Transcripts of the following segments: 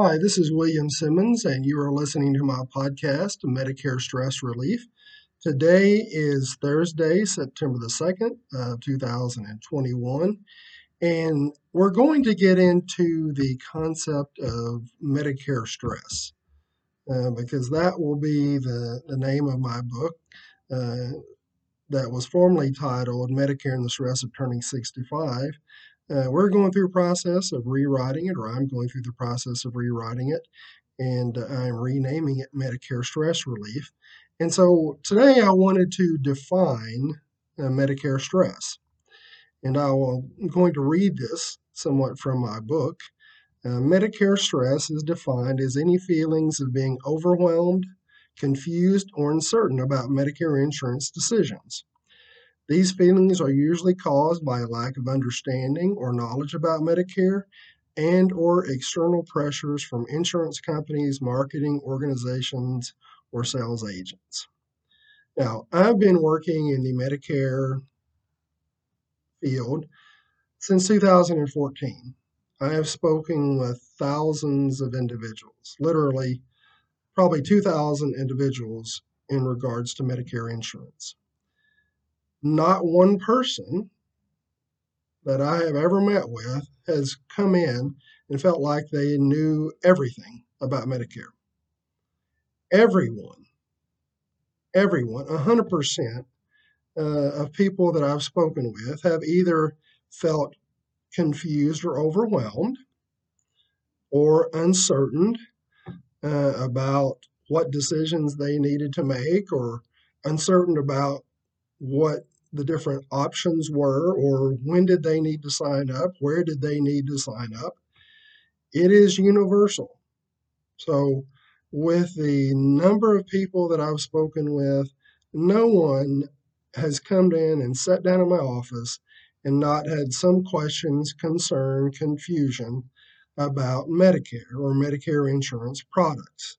Hi, this is William Simmons, and you are listening to my podcast, Medicare Stress Relief. Today is Thursday, September the 2nd, of 2021, and we're going to get into the concept of Medicare stress uh, because that will be the, the name of my book uh, that was formerly titled Medicare and the Stress of Turning 65 uh, we're going through a process of rewriting it, or I'm going through the process of rewriting it, and I'm renaming it Medicare Stress Relief. And so today I wanted to define uh, Medicare stress. And I will, I'm going to read this somewhat from my book. Uh, Medicare stress is defined as any feelings of being overwhelmed, confused, or uncertain about Medicare insurance decisions. These feelings are usually caused by a lack of understanding or knowledge about Medicare and or external pressures from insurance companies, marketing organizations, or sales agents. Now, I've been working in the Medicare field since 2014. I have spoken with thousands of individuals, literally probably 2,000 individuals in regards to Medicare insurance not one person that I have ever met with has come in and felt like they knew everything about Medicare. Everyone, everyone, 100% uh, of people that I've spoken with have either felt confused or overwhelmed or uncertain uh, about what decisions they needed to make or uncertain about what the different options were or when did they need to sign up, where did they need to sign up. It is universal. So, with the number of people that I've spoken with, no one has come in and sat down in my office and not had some questions, concern, confusion about Medicare or Medicare insurance products.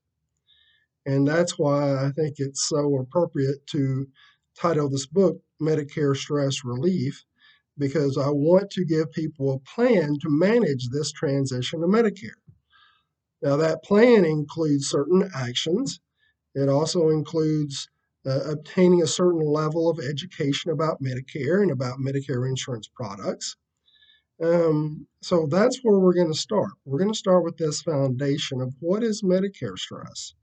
And that's why I think it's so appropriate to title this book Medicare Stress Relief because I want to give people a plan to manage this transition to Medicare. Now, that plan includes certain actions. It also includes uh, obtaining a certain level of education about Medicare and about Medicare insurance products. Um, so that's where we're going to start. We're going to start with this foundation of what is Medicare stress.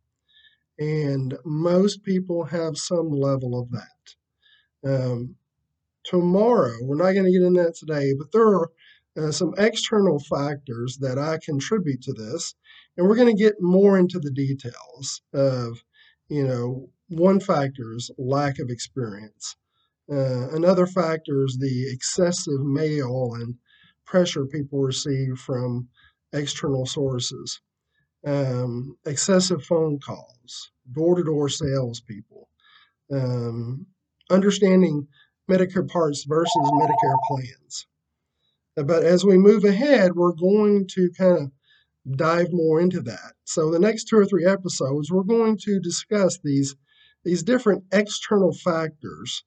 And most people have some level of that. Um, tomorrow, we're not going to get into that today, but there are uh, some external factors that I contribute to this, and we're going to get more into the details of, you know, one factor is lack of experience. Uh, another factor is the excessive mail and pressure people receive from external sources, um, excessive phone calls, door to door salespeople, um, understanding Medicare parts versus Medicare plans. But as we move ahead, we're going to kind of dive more into that. So the next two or three episodes, we're going to discuss these these different external factors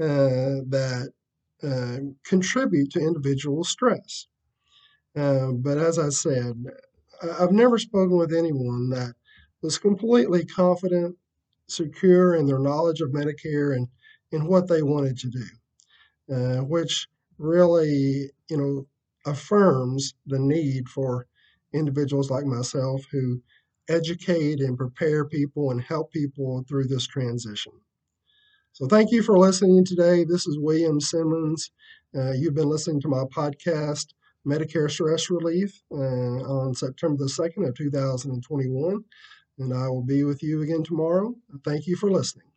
uh, that uh, contribute to individual stress. Uh, but as I said, I've never spoken with anyone that was completely confident, secure in their knowledge of Medicare and in what they wanted to do, uh, which really, you know, affirms the need for individuals like myself who educate and prepare people and help people through this transition. So, thank you for listening today. This is William Simmons. Uh, you've been listening to my podcast, Medicare Stress Relief, uh, on September the 2nd of 2021. And I will be with you again tomorrow. Thank you for listening.